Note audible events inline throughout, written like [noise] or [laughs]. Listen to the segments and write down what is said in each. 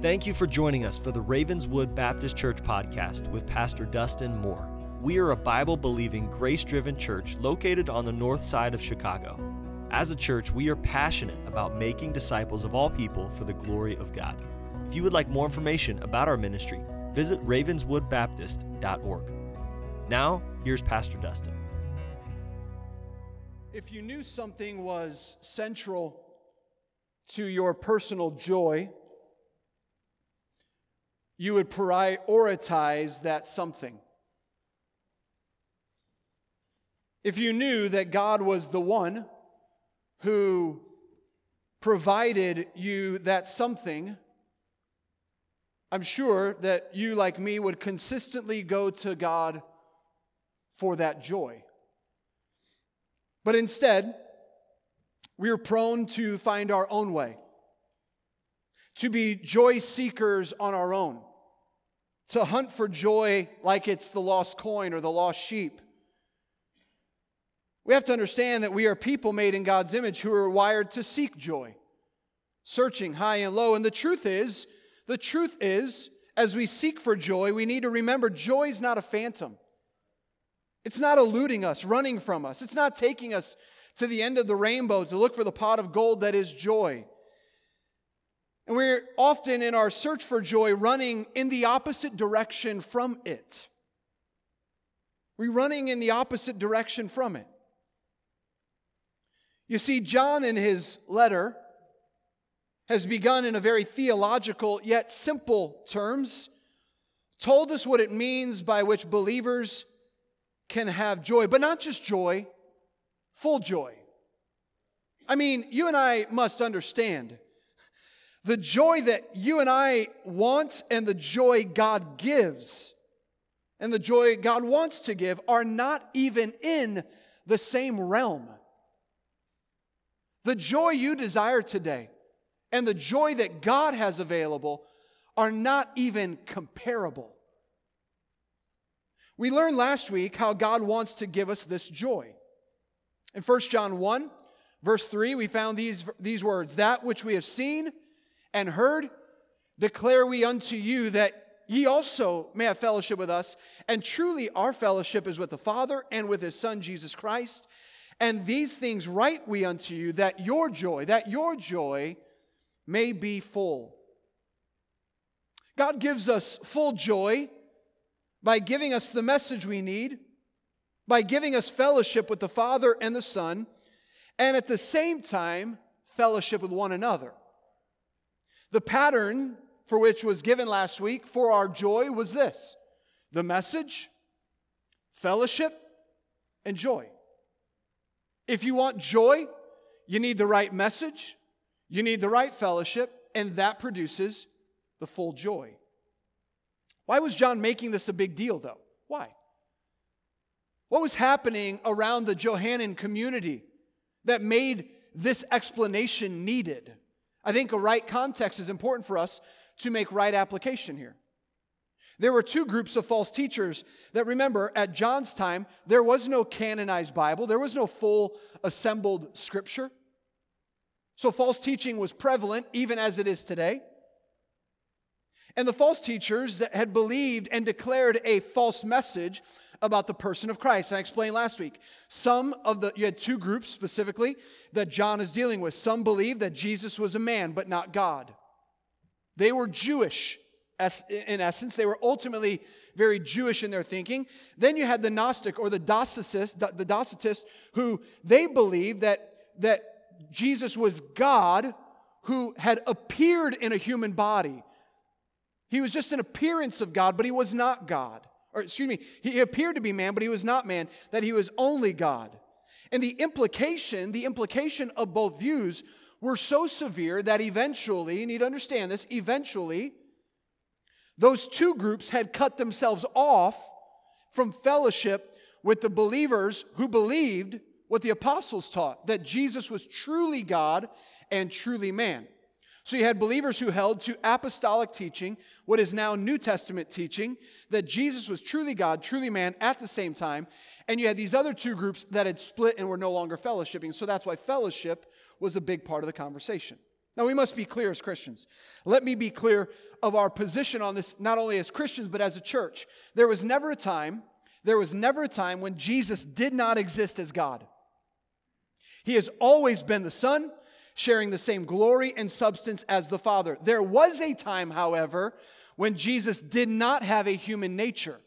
Thank you for joining us for the Ravenswood Baptist Church podcast with Pastor Dustin Moore. We are a Bible believing, grace driven church located on the north side of Chicago. As a church, we are passionate about making disciples of all people for the glory of God. If you would like more information about our ministry, visit ravenswoodbaptist.org. Now, here's Pastor Dustin. If you knew something was central to your personal joy, you would prioritize that something. If you knew that God was the one who provided you that something, I'm sure that you, like me, would consistently go to God for that joy. But instead, we are prone to find our own way, to be joy seekers on our own to hunt for joy like it's the lost coin or the lost sheep. We have to understand that we are people made in God's image who are wired to seek joy, searching high and low. And the truth is, the truth is, as we seek for joy, we need to remember joy is not a phantom. It's not eluding us, running from us. It's not taking us to the end of the rainbow to look for the pot of gold that is joy. And we're often in our search for joy running in the opposite direction from it. We're running in the opposite direction from it. You see, John in his letter has begun in a very theological yet simple terms, told us what it means by which believers can have joy, but not just joy, full joy. I mean, you and I must understand the joy that you and I want and the joy God gives and the joy God wants to give are not even in the same realm. The joy you desire today and the joy that God has available are not even comparable. We learned last week how God wants to give us this joy. In 1 John 1, verse 3, we found these, these words That which we have seen and heard, declare we unto you that ye also may have fellowship with us. And truly, our fellowship is with the Father and with his Son, Jesus Christ. And these things write we unto you, that your joy, that your joy may be full. God gives us full joy by giving us the message we need, by giving us fellowship with the Father and the Son, and at the same time, fellowship with one another. The pattern for which was given last week for our joy was this the message, fellowship, and joy. If you want joy, you need the right message, you need the right fellowship, and that produces the full joy. Why was John making this a big deal, though? Why? What was happening around the Johannine community that made this explanation needed? I think a right context is important for us to make right application here. There were two groups of false teachers that remember at John's time, there was no canonized Bible, there was no full assembled scripture. So false teaching was prevalent even as it is today. And the false teachers that had believed and declared a false message about the person of Christ. I explained last week. Some of the, you had two groups specifically that John is dealing with. Some believed that Jesus was a man, but not God. They were Jewish in essence. They were ultimately very Jewish in their thinking. Then you had the Gnostic or the Docetist, the Docetist, who they believed that, that Jesus was God who had appeared in a human body. He was just an appearance of God, but he was not God or excuse me, he appeared to be man, but he was not man, that he was only God. And the implication, the implication of both views were so severe that eventually, you need to understand this, eventually, those two groups had cut themselves off from fellowship with the believers who believed what the apostles taught that Jesus was truly God and truly man. So you had believers who held to apostolic teaching, what is now New Testament teaching, that Jesus was truly God, truly man at the same time. And you had these other two groups that had split and were no longer fellowshipping. So that's why fellowship was a big part of the conversation. Now, we must be clear as Christians. Let me be clear of our position on this, not only as Christians, but as a church. There was never a time, there was never a time when Jesus did not exist as God. He has always been the Son, sharing the same glory and substance as the Father. There was a time, however, when Jesus did not have a human nature.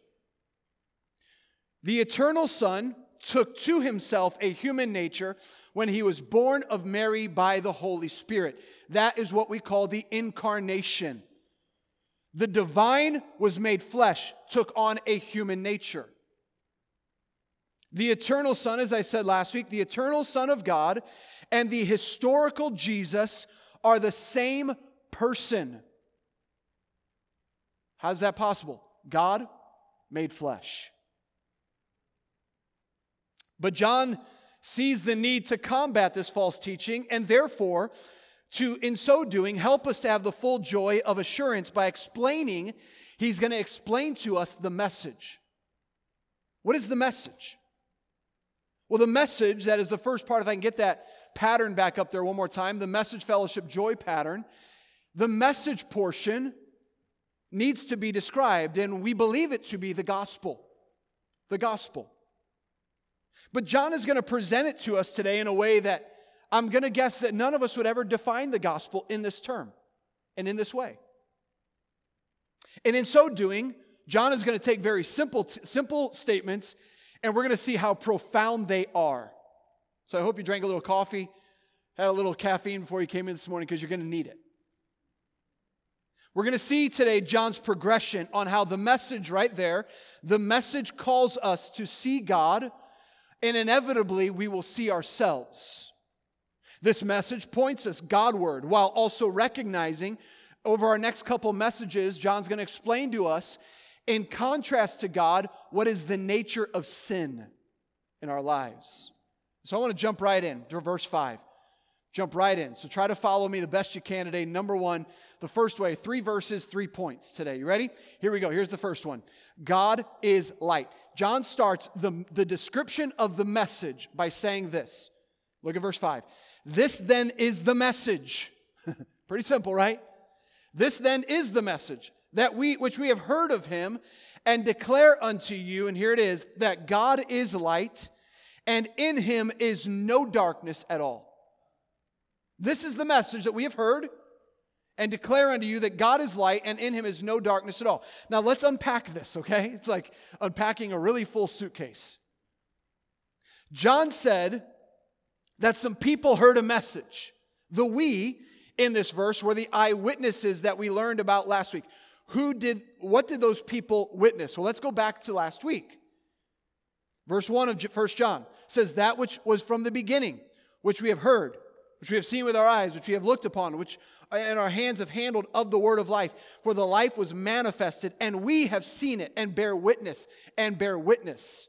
The eternal Son took to himself a human nature when he was born of Mary by the Holy Spirit. That is what we call the incarnation. The divine was made flesh, took on a human nature. The eternal Son, as I said last week, the eternal Son of God and the historical Jesus are the same person. How's that possible? God made flesh. But John sees the need to combat this false teaching and therefore to in so doing help us to have the full joy of assurance by explaining he's going to explain to us the message what is the message well the message that is the first part if i can get that pattern back up there one more time the message fellowship joy pattern the message portion needs to be described and we believe it to be the gospel the gospel but John is going to present it to us today in a way that I'm going to guess that none of us would ever define the gospel in this term and in this way. And in so doing, John is going to take very simple, simple statements and we're going to see how profound they are. So I hope you drank a little coffee, had a little caffeine before you came in this morning because you're going to need it. We're going to see today John's progression on how the message right there, the message calls us to see God and inevitably we will see ourselves. This message points us Godward while also recognizing over our next couple messages, John's going to explain to us, in contrast to God, what is the nature of sin in our lives. So I want to jump right in to verse 5. Jump right in. So try to follow me the best you can today. Number one, the first way, three verses, three points today. You ready? Here we go. Here's the first one God is light. John starts the, the description of the message by saying this. Look at verse 5. This then is the message. [laughs] Pretty simple, right? This then is the message that we which we have heard of him and declare unto you and here it is that God is light and in him is no darkness at all. This is the message that we have heard and declare unto you that God is light and in him is no darkness at all. Now let's unpack this, okay? It's like unpacking a really full suitcase. John said that some people heard a message. The we in this verse were the eyewitnesses that we learned about last week. Who did what did those people witness? Well, let's go back to last week. Verse 1 of 1 John says that which was from the beginning, which we have heard which we have seen with our eyes, which we have looked upon, which uh, and our hands have handled of the word of life. For the life was manifested, and we have seen it, and bear witness, and bear witness,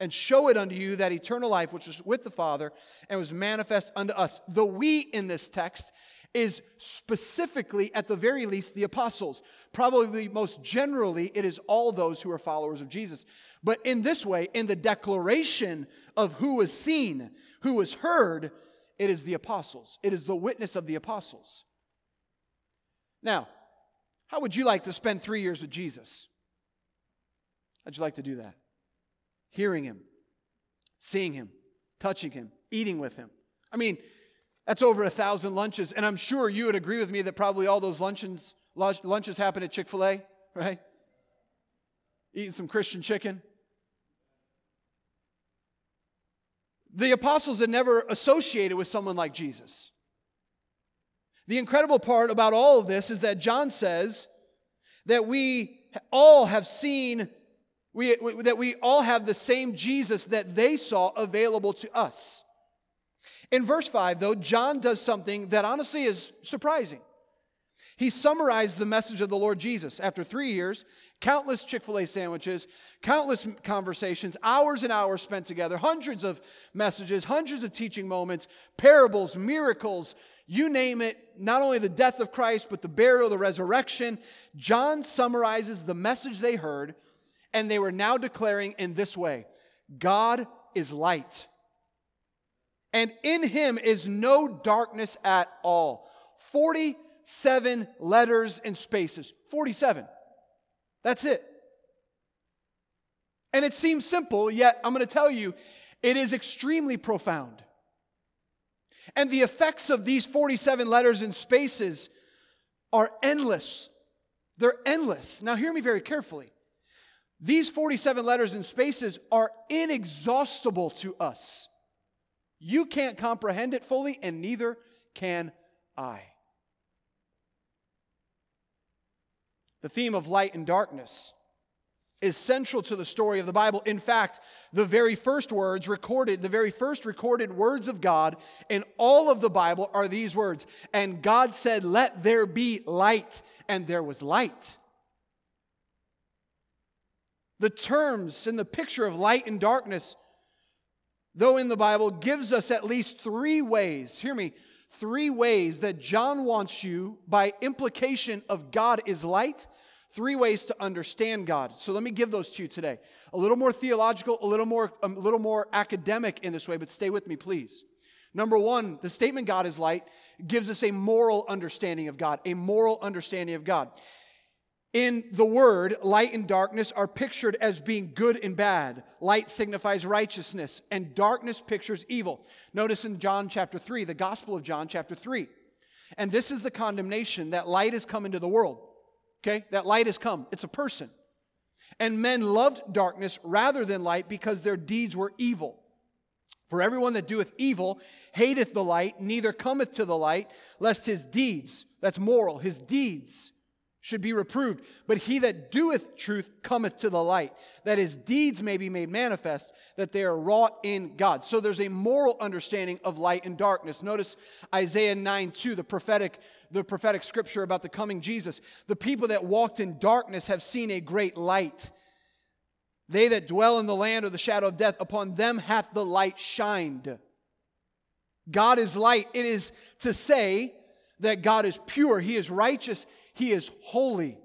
and show it unto you that eternal life which was with the Father and was manifest unto us. The we in this text is specifically, at the very least, the apostles. Probably most generally, it is all those who are followers of Jesus. But in this way, in the declaration of who was seen, who was heard, it is the apostles, it is the witness of the apostles. Now, how would you like to spend three years with Jesus? How'd you like to do that? Hearing him, seeing him, touching him, eating with him. I mean, that's over a thousand lunches, and I'm sure you would agree with me that probably all those luncheons, lunches happen at Chick fil A, right? Eating some Christian chicken. the apostles had never associated with someone like Jesus. The incredible part about all of this is that John says that we all have seen, we, that we all have the same Jesus that they saw available to us. In verse 5, though, John does something that honestly is surprising. He summarized the message of the Lord Jesus. After three years, countless Chick fil A sandwiches, countless conversations, hours and hours spent together, hundreds of messages, hundreds of teaching moments, parables, miracles, you name it, not only the death of Christ, but the burial, the resurrection. John summarizes the message they heard, and they were now declaring in this way God is light, and in him is no darkness at all. 47 letters and spaces. 47. That's it. And it seems simple, yet I'm going to tell you, it is extremely profound. And the effects of these 47 letters and spaces are endless. They're endless. Now, hear me very carefully. These 47 letters and spaces are inexhaustible to us. You can't comprehend it fully, and neither can I. The theme of light and darkness is central to the story of the Bible. In fact, the very first words recorded, the very first recorded words of God in all of the Bible are these words And God said, Let there be light, and there was light. The terms and the picture of light and darkness, though in the Bible, gives us at least three ways, hear me, three ways that John wants you, by implication of God is light, three ways to understand God. So let me give those to you today. A little more theological, a little more, a little more academic in this way, but stay with me, please. Number one, the statement God is light gives us a moral understanding of God, a moral understanding of God. In the word, light and darkness are pictured as being good and bad. Light signifies righteousness, and darkness pictures evil. Notice in John chapter 3, the Gospel of John chapter 3. And this is the condemnation that light has come into the world. Okay? That light has come. It's a person. And men loved darkness rather than light because their deeds were evil. For everyone that doeth evil hateth the light, neither cometh to the light, lest his deeds, that's moral, his deeds, should be reproved. But he that doeth truth cometh to the light, that his deeds may be made manifest, that they are wrought in God. So there's a moral understanding of light and darkness. Notice Isaiah 9 2, the prophetic, the prophetic scripture about the coming Jesus. The people that walked in darkness have seen a great light. They that dwell in the land of the shadow of death, upon them hath the light shined. God is light. It is to say that God is pure, He is righteous, He is holy.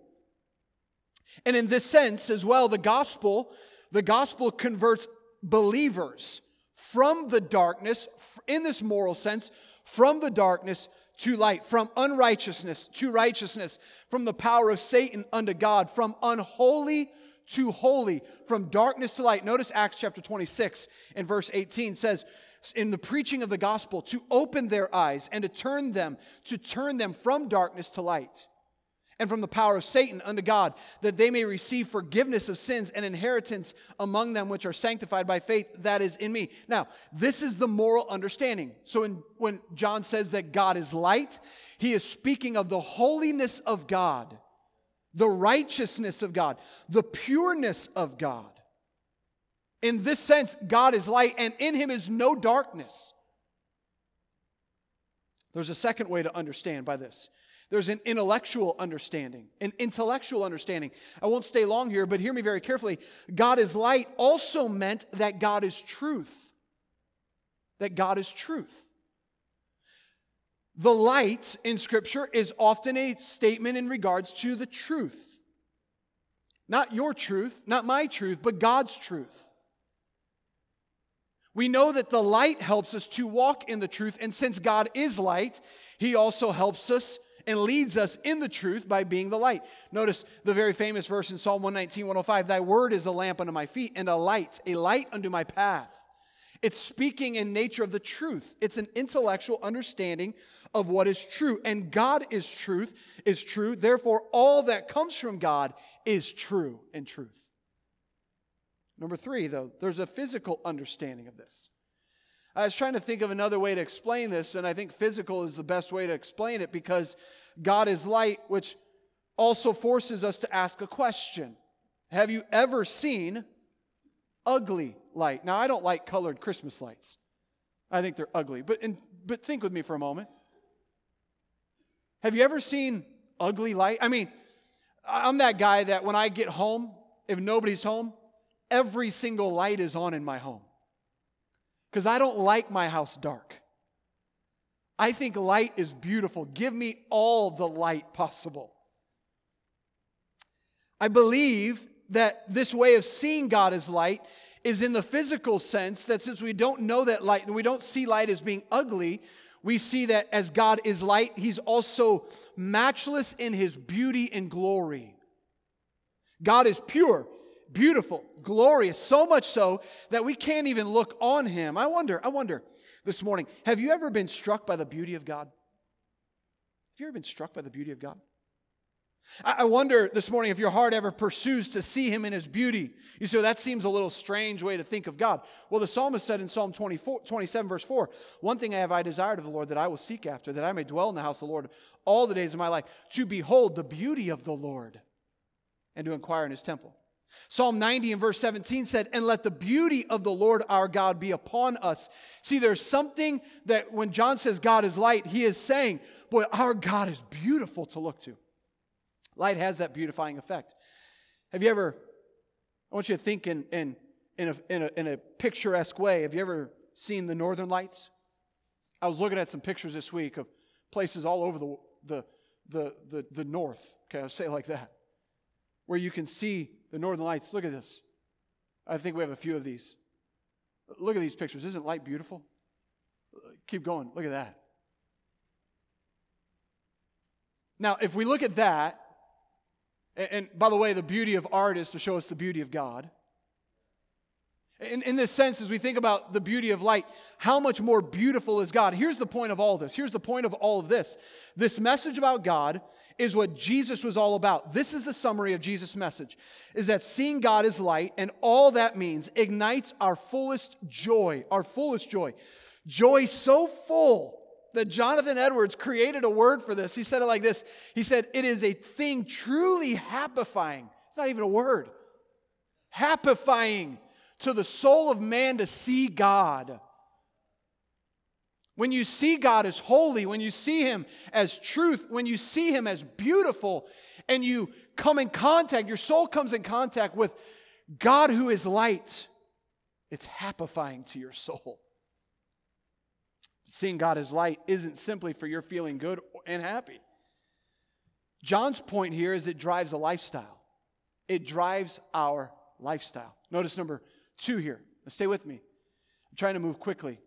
And in this sense as well, the gospel, the gospel converts believers from the darkness, in this moral sense, from the darkness to light, from unrighteousness to righteousness, from the power of Satan unto God, from unholy to holy, from darkness to light. Notice Acts chapter 26 and verse 18 says, in the preaching of the gospel to open their eyes and to turn them, to turn them from darkness to light and from the power of Satan unto God, that they may receive forgiveness of sins and inheritance among them which are sanctified by faith that is in me. Now, this is the moral understanding. So in, when John says that God is light, he is speaking of the holiness of God, the righteousness of God, the pureness of God. In this sense, God is light, and in him is no darkness. There's a second way to understand by this. There's an intellectual understanding, an intellectual understanding. I won't stay long here, but hear me very carefully. God is light also meant that God is truth. That God is truth. The light in Scripture is often a statement in regards to the truth. Not your truth, not my truth, but God's truth. We know that the light helps us to walk in the truth, and since God is light, He also helps us and leads us in the truth by being the light. Notice the very famous verse in Psalm 119, 105 Thy word is a lamp unto my feet and a light, a light unto my path. It's speaking in nature of the truth. It's an intellectual understanding of what is true. And God is truth, is true. Therefore, all that comes from God is true and truth. Number three, though, there's a physical understanding of this. I was trying to think of another way to explain this, and I think physical is the best way to explain it because God is light, which also forces us to ask a question Have you ever seen ugly light? Now, I don't like colored Christmas lights, I think they're ugly, but, in, but think with me for a moment. Have you ever seen ugly light? I mean, I'm that guy that when I get home, if nobody's home, every single light is on in my home because I don't like my house dark. I think light is beautiful. Give me all the light possible. I believe that this way of seeing God as light is in the physical sense that since we don't know that light and we don't see light as being ugly, we see that as God is light, he's also matchless in his beauty and glory. God is pure, beautiful, glorious, so much so that we can't even look on him. I wonder, I wonder this morning, have you ever been struck by the beauty of God? Have you ever been struck by the beauty of God? I wonder this morning if your heart ever pursues to see him in his beauty. You say, well, that seems a little strange way to think of God. Well, the psalmist said in Psalm 24, 27, verse 4, One thing I have I desired of the Lord that I will seek after, that I may dwell in the house of the Lord all the days of my life, to behold the beauty of the Lord and to inquire in his temple. Psalm 90 and verse 17 said, And let the beauty of the Lord our God be upon us. See, there's something that when John says God is light, he is saying, Boy, our God is beautiful to look to. Light has that beautifying effect. Have you ever, I want you to think in, in, in, a, in, a, in a picturesque way. Have you ever seen the northern lights? I was looking at some pictures this week of places all over the, the, the, the, the north. Okay, I'll say it like that. Where you can see the northern lights. Look at this. I think we have a few of these. Look at these pictures. Isn't light beautiful? Keep going. Look at that. Now, if we look at that and, by the way, the beauty of art is to show us the beauty of God. In, in this sense, as we think about the beauty of light, how much more beautiful is God? Here's the point of all this. Here's the point of all of this. This message about God is what Jesus was all about. This is the summary of Jesus' message is that seeing God as light and all that means ignites our fullest joy, our fullest joy. Joy so full that Jonathan Edwards created a word for this. He said it like this He said, It is a thing truly happifying. It's not even a word. Happifying to the soul of man to see God. When you see God as holy, when you see Him as truth, when you see Him as beautiful, and you come in contact, your soul comes in contact with God who is light, it's happifying to your soul. Seeing God as light isn't simply for your feeling good and happy. John's point here is it drives a lifestyle. It drives our lifestyle. Notice number two here. stay with me. I'm trying to move quickly.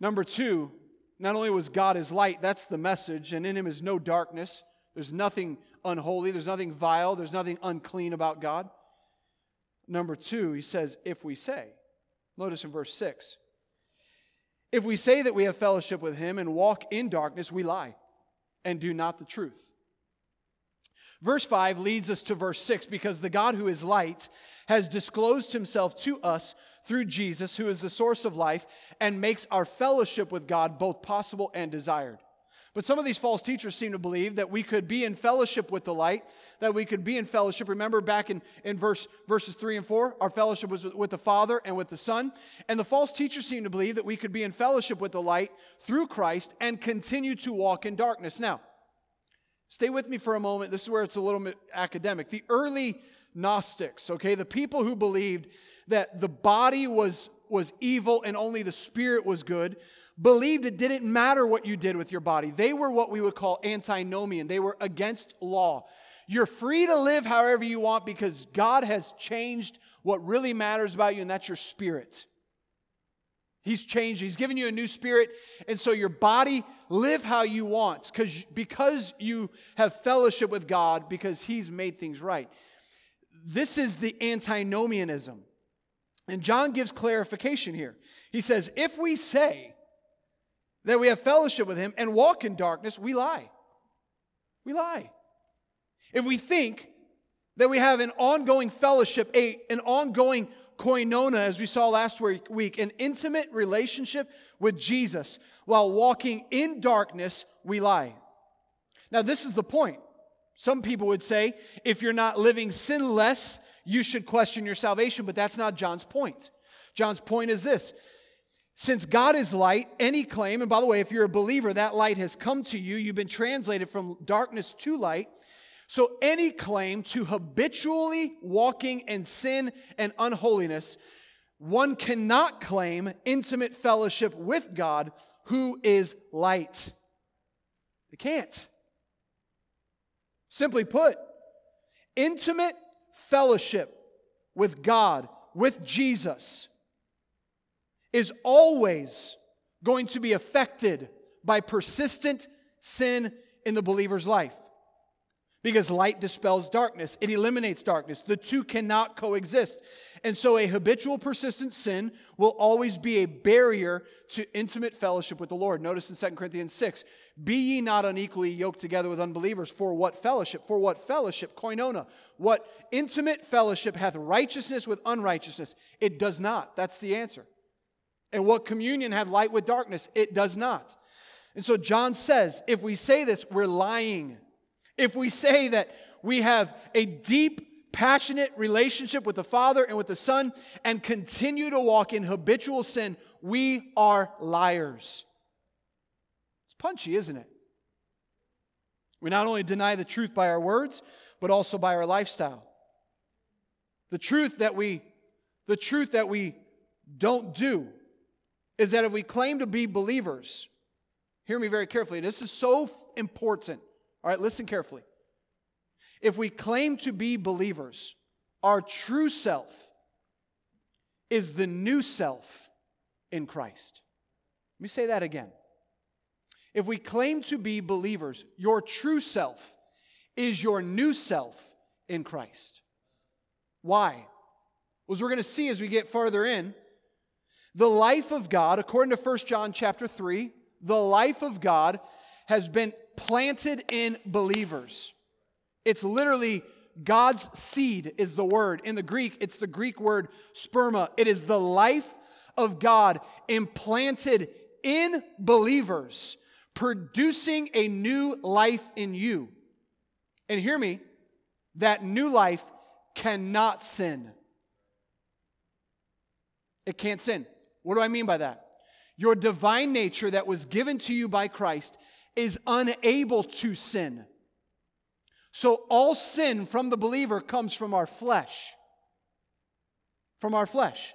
Number two, not only was God as light, that's the message, and in him is no darkness. There's nothing unholy, there's nothing vile, there's nothing unclean about God. Number two, he says, if we say, notice in verse 6, if we say that we have fellowship with him and walk in darkness, we lie and do not the truth. Verse 5 leads us to verse 6 because the God who is light has disclosed himself to us through Jesus, who is the source of life, and makes our fellowship with God both possible and desired. But some of these false teachers seem to believe that we could be in fellowship with the light, that we could be in fellowship. Remember back in, in verse, verses 3 and 4, our fellowship was with the Father and with the Son. And the false teachers seem to believe that we could be in fellowship with the light through Christ and continue to walk in darkness. Now, stay with me for a moment. This is where it's a little bit academic. The early Gnostics, okay, the people who believed that the body was, was evil and only the spirit was good, believed it didn't matter what you did with your body. They were what we would call antinomian, they were against law. You're free to live however you want because God has changed what really matters about you, and that's your spirit. He's changed. He's given you a new spirit. And so your body, live how you want because, because you have fellowship with God, because He's made things right. This is the antinomianism. And John gives clarification here. He says, if we say that we have fellowship with him and walk in darkness, we lie. We lie. If we think that we have an ongoing fellowship, a, an ongoing koinonia, as we saw last week, an intimate relationship with Jesus while walking in darkness, we lie. Now, this is the point. Some people would say if you're not living sinless, you should question your salvation, but that's not John's point. John's point is this since God is light, any claim, and by the way, if you're a believer, that light has come to you, you've been translated from darkness to light. So any claim to habitually walking in sin and unholiness, one cannot claim intimate fellowship with God who is light. They can't. Simply put, intimate fellowship with God, with Jesus is always going to be affected by persistent sin in the believer's life. Because light dispels darkness, it eliminates darkness. The two cannot coexist. And so, a habitual, persistent sin will always be a barrier to intimate fellowship with the Lord. Notice in 2 Corinthians 6 Be ye not unequally yoked together with unbelievers. For what fellowship? For what fellowship? Koinonia. What intimate fellowship hath righteousness with unrighteousness? It does not. That's the answer. And what communion hath light with darkness? It does not. And so, John says if we say this, we're lying. If we say that we have a deep, passionate relationship with the Father and with the Son and continue to walk in habitual sin, we are liars. It's punchy, isn't it? We not only deny the truth by our words, but also by our lifestyle. The truth that we the truth that we don't do is that if we claim to be believers, hear me very carefully. This is so important. All right, listen carefully. If we claim to be believers, our true self is the new self in Christ. Let me say that again. If we claim to be believers, your true self is your new self in Christ. Why? As we're going to see as we get farther in, the life of God, according to 1 John chapter 3, the life of God has been planted in believers. It's literally God's seed, is the word. In the Greek, it's the Greek word sperma. It is the life of God implanted in believers, producing a new life in you. And hear me, that new life cannot sin. It can't sin. What do I mean by that? Your divine nature that was given to you by Christ is unable to sin. So all sin from the believer comes from our flesh. From our flesh.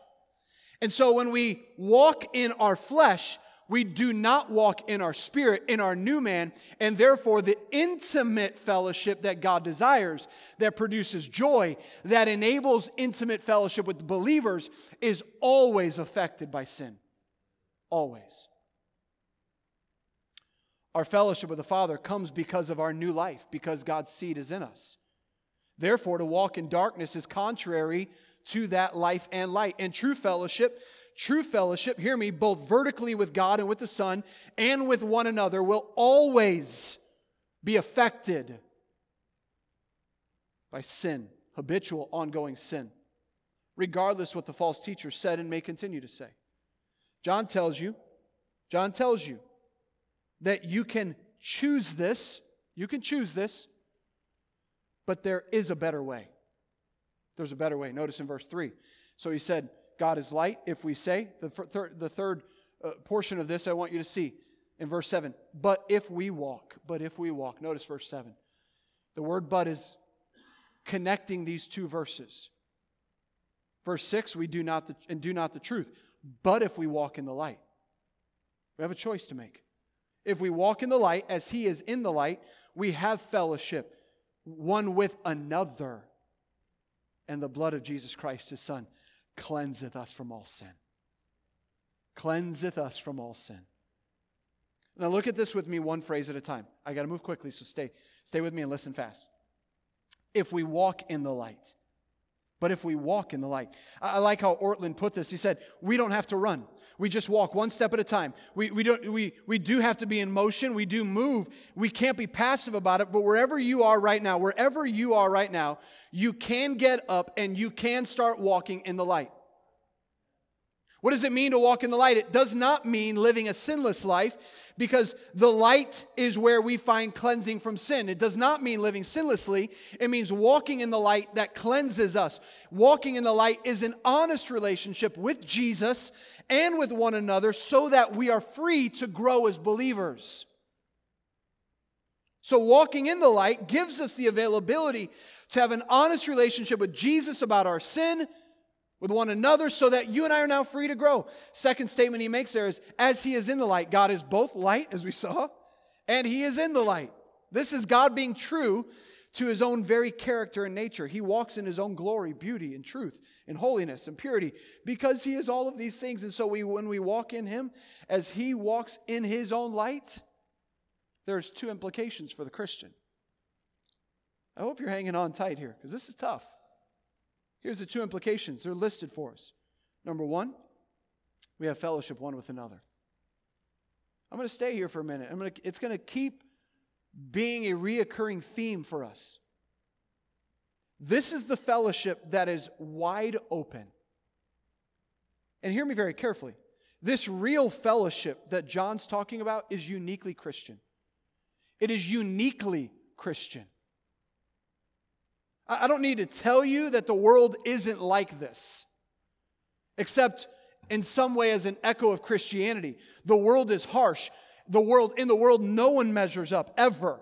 And so when we walk in our flesh, we do not walk in our spirit, in our new man, and therefore the intimate fellowship that God desires, that produces joy, that enables intimate fellowship with believers, is always affected by sin. Always. Our fellowship with the Father comes because of our new life, because God's seed is in us. Therefore, to walk in darkness is contrary to that life and light. And true fellowship, true fellowship, hear me, both vertically with God and with the Son and with one another will always be affected by sin, habitual, ongoing sin, regardless what the false teacher said and may continue to say. John tells you, John tells you that you can choose this. You can choose this, but there is a better way. There's a better way. Notice in verse 3. So he said, God is light. If we say, the, thir- the third uh, portion of this I want you to see in verse 7. But if we walk, but if we walk. Notice verse 7. The word but is connecting these two verses. Verse 6, we do not the, and do not the truth. But if we walk in the light, we have a choice to make. If we walk in the light as he is in the light, we have fellowship one with another. And the blood of Jesus Christ, his son, cleanseth us from all sin. Cleanseth us from all sin. Now look at this with me one phrase at a time. I got to move quickly, so stay, stay with me and listen fast. If we walk in the light, but if we walk in the light. I like how Ortlund put this. He said, We don't have to run. We just walk one step at a time. We, we, don't, we, we do have to be in motion. We do move. We can't be passive about it. But wherever you are right now, wherever you are right now, you can get up and you can start walking in the light. What does it mean to walk in the light? It does not mean living a sinless life because the light is where we find cleansing from sin. It does not mean living sinlessly, it means walking in the light that cleanses us. Walking in the light is an honest relationship with Jesus and with one another so that we are free to grow as believers. So, walking in the light gives us the availability to have an honest relationship with Jesus about our sin with one another so that you and I are now free to grow. Second statement he makes there is as he is in the light, God is both light, as we saw, and he is in the light. This is God being true to his own very character and nature. He walks in his own glory, beauty, and truth, and holiness and purity because he is all of these things. And so we, when we walk in him, as he walks in his own light, there's two implications for the Christian. I hope you're hanging on tight here because this is tough. Here's the two implications. They're listed for us. Number one, we have fellowship one with another. I'm going to stay here for a minute. I'm going to, it's going to keep being a reoccurring theme for us. This is the fellowship that is wide open. And hear me very carefully. This real fellowship that John's talking about is uniquely Christian. It is uniquely Christian. I don't need to tell you that the world isn't like this, except in some way as an echo of Christianity. The world is harsh. The world, in the world, no one measures up ever.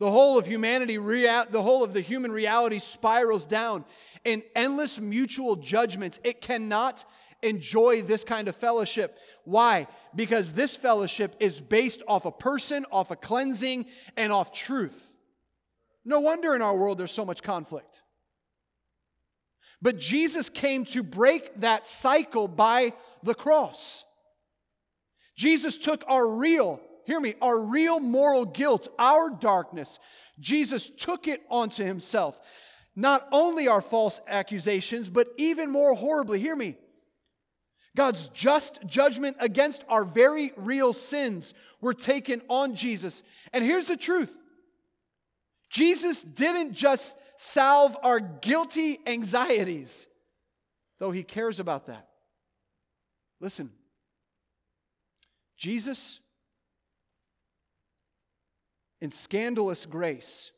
The whole of humanity, the whole of the human reality spirals down in endless mutual judgments. It cannot enjoy this kind of fellowship. Why? Because this fellowship is based off a person, off a cleansing, and off truth. No wonder in our world there's so much conflict. But Jesus came to break that cycle by the cross. Jesus took our real, hear me, our real moral guilt, our darkness. Jesus took it onto himself. Not only our false accusations, but even more horribly, hear me, God's just judgment against our very real sins were taken on Jesus. And here's the truth Jesus didn't just salve our guilty anxieties, though he cares about that. Listen, Jesus, in scandalous grace,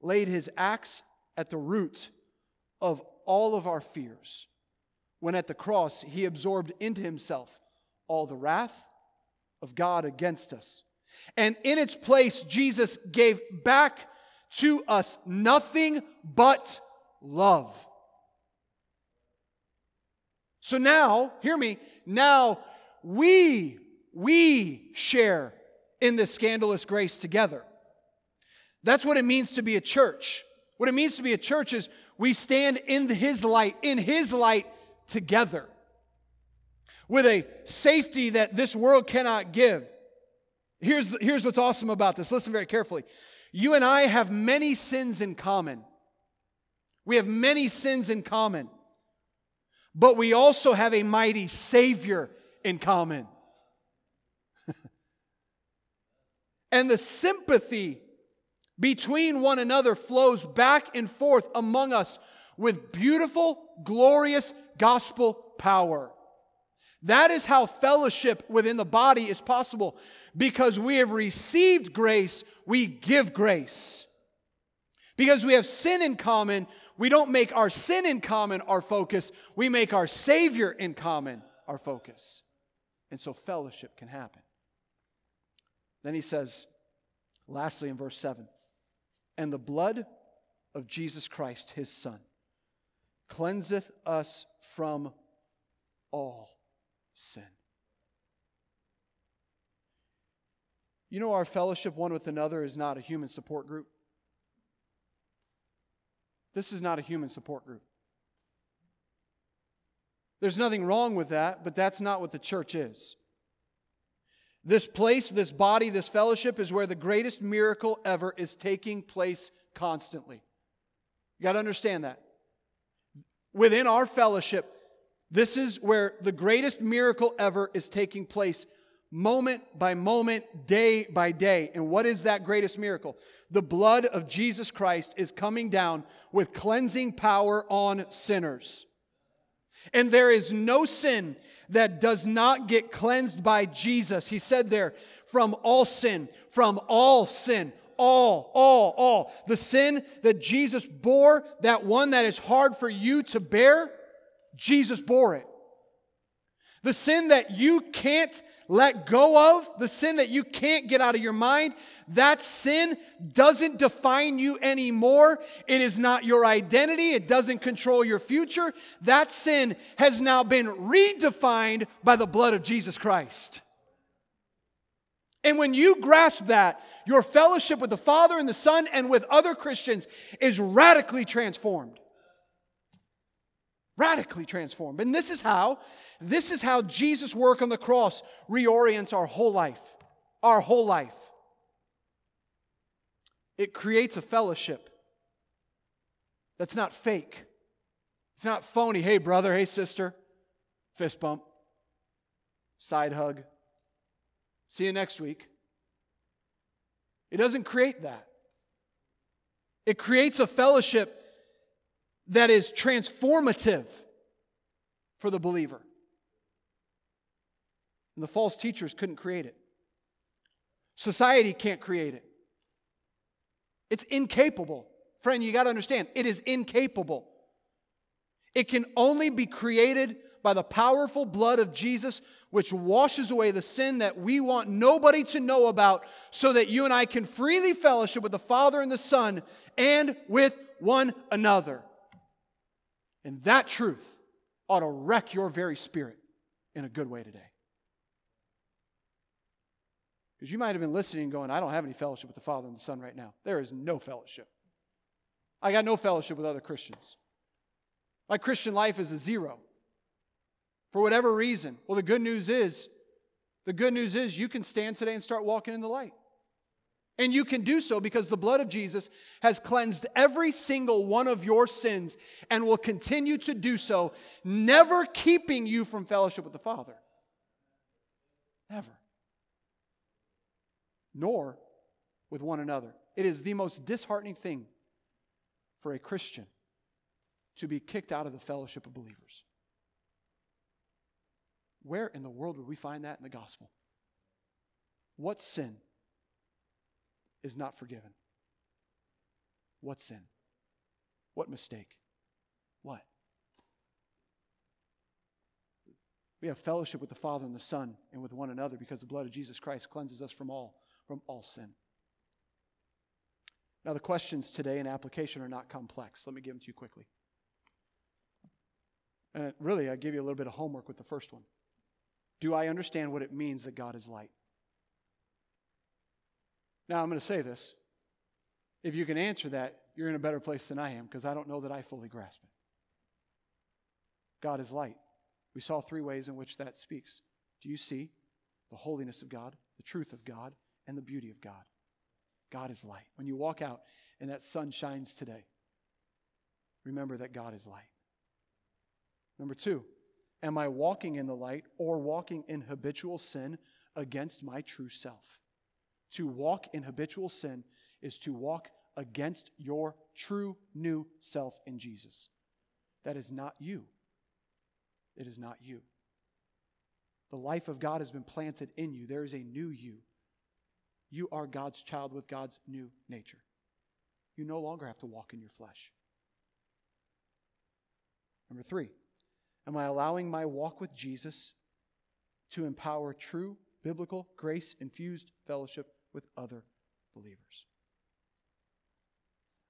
laid his axe at the root of all of our fears when at the cross he absorbed into himself all the wrath of God against us. And in its place, Jesus gave back to us nothing but love. So now, hear me, now we, we share in this scandalous grace together. That's what it means to be a church. What it means to be a church is we stand in His light, in His light together with a safety that this world cannot give. Here's, here's what's awesome about this. Listen very carefully. You and I have many sins in common. We have many sins in common. But we also have a mighty Savior in common. [laughs] and the sympathy between one another flows back and forth among us with beautiful, glorious gospel power. That is how fellowship within the body is possible. Because we have received grace, we give grace. Because we have sin in common, we don't make our sin in common our focus, we make our Savior in common our focus. And so fellowship can happen. Then he says, lastly in verse 7 and the blood of Jesus Christ, his Son, cleanseth us from all sin. You know, our fellowship one with another is not a human support group. This is not a human support group. There's nothing wrong with that, but that's not what the church is. This place, this body, this fellowship is where the greatest miracle ever is taking place constantly. You got to understand that. Within our fellowship, this is where the greatest miracle ever is taking place, moment by moment, day by day. And what is that greatest miracle? The blood of Jesus Christ is coming down with cleansing power on sinners. And there is no sin that does not get cleansed by Jesus. He said there, from all sin, from all sin, all, all, all. The sin that Jesus bore, that one that is hard for you to bear, Jesus bore it. The sin that you can't let go of, the sin that you can't get out of your mind, that sin doesn't define you anymore. It is not your identity. It doesn't control your future. That sin has now been redefined by the blood of Jesus Christ. And when you grasp that, your fellowship with the Father and the Son and with other Christians is radically transformed. Radically transformed. And this is how, this is how Jesus' work on the cross reorients our whole life. Our whole life. It creates a fellowship that's not fake. It's not phony. Hey, brother. Hey, sister. Fist bump. Side hug. See you next week. It doesn't create that. It creates a fellowship that is transformative for the believer. And the false teachers couldn't create it. Society can't create it. It's incapable. Friend, you got to understand, it is incapable. It can only be created by the powerful blood of Jesus, which washes away the sin that we want nobody to know about, so that you and I can freely fellowship with the Father and the Son and with one another. And that truth ought to wreck your very spirit in a good way today. Because you might have been listening and going, I don't have any fellowship with the Father and the Son right now. There is no fellowship. I got no fellowship with other Christians. My Christian life is a zero. For whatever reason. Well, the good news is, the good news is you can stand today and start walking in the light. And you can do so because the blood of Jesus has cleansed every single one of your sins and will continue to do so, never keeping you from fellowship with the Father. Never. Nor with one another. It is the most disheartening thing for a Christian to be kicked out of the fellowship of believers. Where in the world would we find that in the gospel? What sin is not forgiven? What sin? What mistake? What? We have fellowship with the Father and the Son and with one another because the blood of Jesus Christ cleanses us from all from all sin. Now, the questions today in application are not complex. Let me give them to you quickly. And really, I give you a little bit of homework with the first one. Do I understand what it means that God is light? Now, I'm going to say this. If you can answer that, you're in a better place than I am because I don't know that I fully grasp it. God is light. We saw three ways in which that speaks. Do you see the holiness of God, the truth of God, and the beauty of God? God is light. When you walk out and that sun shines today, remember that God is light. Number two, am I walking in the light or walking in habitual sin against my true self? To walk in habitual sin is to walk against your true new self in Jesus. That is not you. It is not you. The life of God has been planted in you. There is a new you. You are God's child with God's new nature. You no longer have to walk in your flesh. Number three, am I allowing my walk with Jesus to empower true biblical grace infused fellowship with other believers?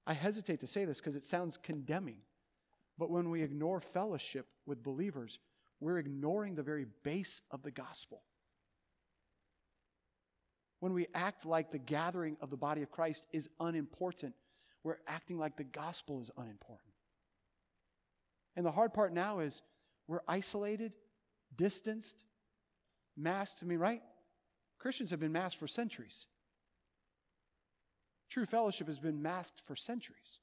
I hesitate to say this because it sounds condemning, but when we ignore fellowship with believers, we're ignoring the very base of the gospel. When we act like the gathering of the body of Christ is unimportant, we're acting like the gospel is unimportant. And the hard part now is we're isolated, distanced, masked. I mean, right? Christians have been masked for centuries. True fellowship has been masked for centuries.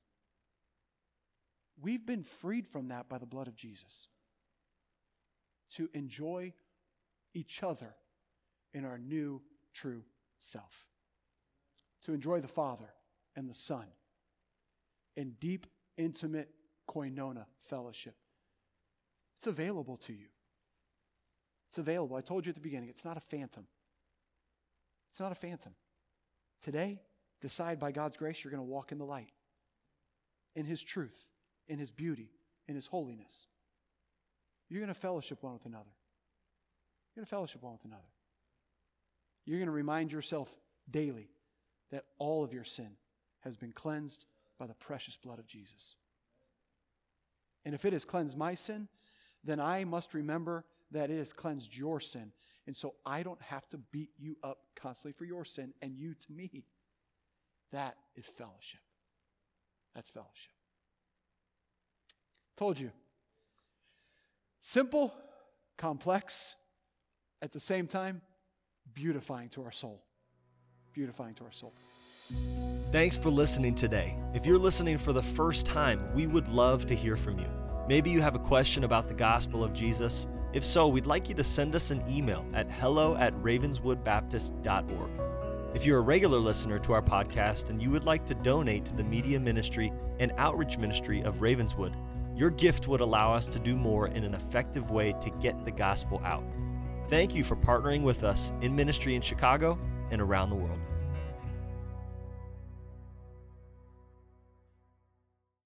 We've been freed from that by the blood of Jesus to enjoy each other in our new true self, to enjoy the Father and the Son in deep, intimate koinonia fellowship. It's available to you. It's available. I told you at the beginning, it's not a phantom. It's not a phantom. Today, decide by God's grace you're going to walk in the light, in His truth, in His beauty, in His holiness. You're going to fellowship one with another. You're going to fellowship one with another. You're going to remind yourself daily that all of your sin has been cleansed by the precious blood of Jesus. And if it has cleansed my sin, then I must remember that it has cleansed your sin. And so I don't have to beat you up constantly for your sin and you to me. That is fellowship. That's fellowship. Told you. Simple, complex, at the same time, beautifying to our soul. Beautifying to our soul. Thanks for listening today. If you're listening for the first time, we would love to hear from you. Maybe you have a question about the gospel of Jesus. If so, we'd like you to send us an email at hello at ravenswoodbaptist.org. If you're a regular listener to our podcast and you would like to donate to the media ministry and outreach ministry of Ravenswood, your gift would allow us to do more in an effective way to get the gospel out. Thank you for partnering with us in ministry in Chicago and around the world.